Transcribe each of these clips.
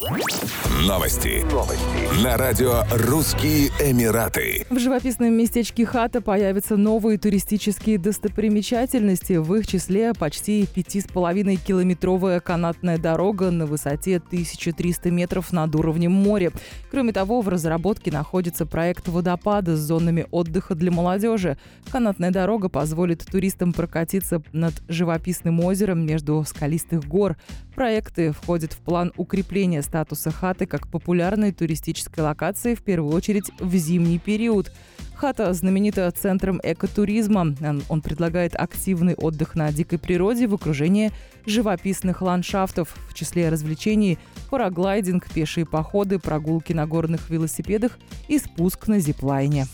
Новости. Новости. На радио «Русские Эмираты». В живописном местечке Хата появятся новые туристические достопримечательности. В их числе почти 5,5-километровая канатная дорога на высоте 1300 метров над уровнем моря. Кроме того, в разработке находится проект водопада с зонами отдыха для молодежи. Канатная дорога позволит туристам прокатиться над живописным озером между скалистых гор. Проекты входят в план укрепления статуса хаты как популярной туристической локации в первую очередь в зимний период. Хата знаменита центром экотуризма. Он предлагает активный отдых на дикой природе в окружении живописных ландшафтов. В числе развлечений – параглайдинг, пешие походы, прогулки на горных велосипедах и спуск на зиплайне.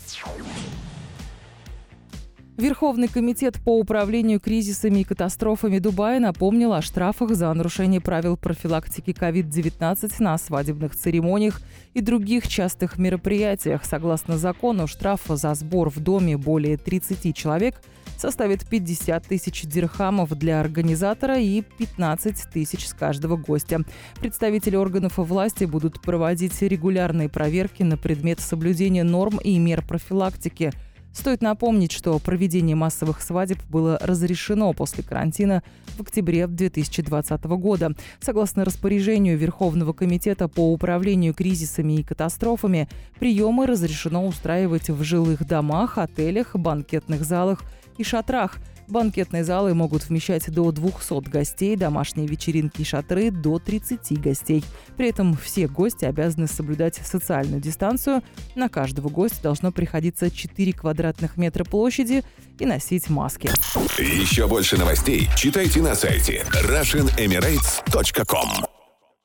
Верховный комитет по управлению кризисами и катастрофами Дубая напомнил о штрафах за нарушение правил профилактики COVID-19 на свадебных церемониях и других частых мероприятиях. Согласно закону, штраф за сбор в доме более 30 человек составит 50 тысяч дирхамов для организатора и 15 тысяч с каждого гостя. Представители органов власти будут проводить регулярные проверки на предмет соблюдения норм и мер профилактики – Стоит напомнить, что проведение массовых свадеб было разрешено после карантина в октябре 2020 года. Согласно распоряжению Верховного комитета по управлению кризисами и катастрофами, приемы разрешено устраивать в жилых домах, отелях, банкетных залах и шатрах – Банкетные залы могут вмещать до 200 гостей, домашние вечеринки и шатры – до 30 гостей. При этом все гости обязаны соблюдать социальную дистанцию. На каждого гостя должно приходиться 4 квадратных метра площади и носить маски. Еще больше новостей читайте на сайте RussianEmirates.com